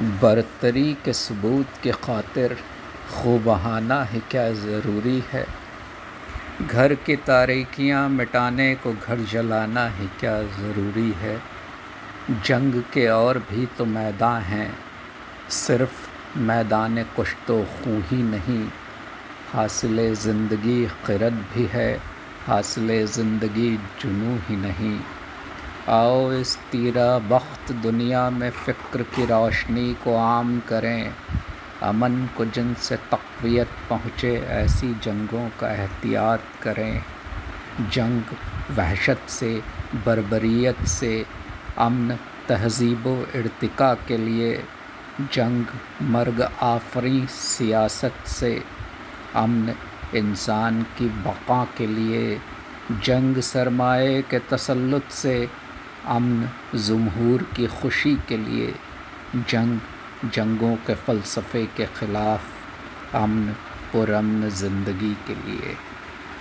बरतरी के सबूत के खातिर खूबहाना है, क्या ज़रूरी है? घर की तारीकियाँ मिटाने को घर जलाना ही, क्या ज़रूरी है? जंग के और भी तो मैदान हैं। सिर्फ़ मैदान कुछ तो खूँ ही नहीं। हासिल ज़िंदगी क़िरत भी है हासिल ज़िंदगी जुनू ही नहीं। आओ इस तीरा बख्त दुनिया में फ़िक्र की रोशनी को आम करें। अमन को जिनसे तकवीत पहुँचे, ऐसी जंगों का एहतियात करें। जंग वहशत से बरबरीत से, अमन तहज़ीब इर्तिका के लिए। जंग मर्ग आफरी सियासत से, अमन इंसान की बक़ा के लिए। जंग सरमाए के तसलुत से अमन जमहूर की खुशी के लिए जंग, जंगों के फ़लसफ़े के ख़िलाफ़ अमन पुरमन ज़िंदगी के लिए।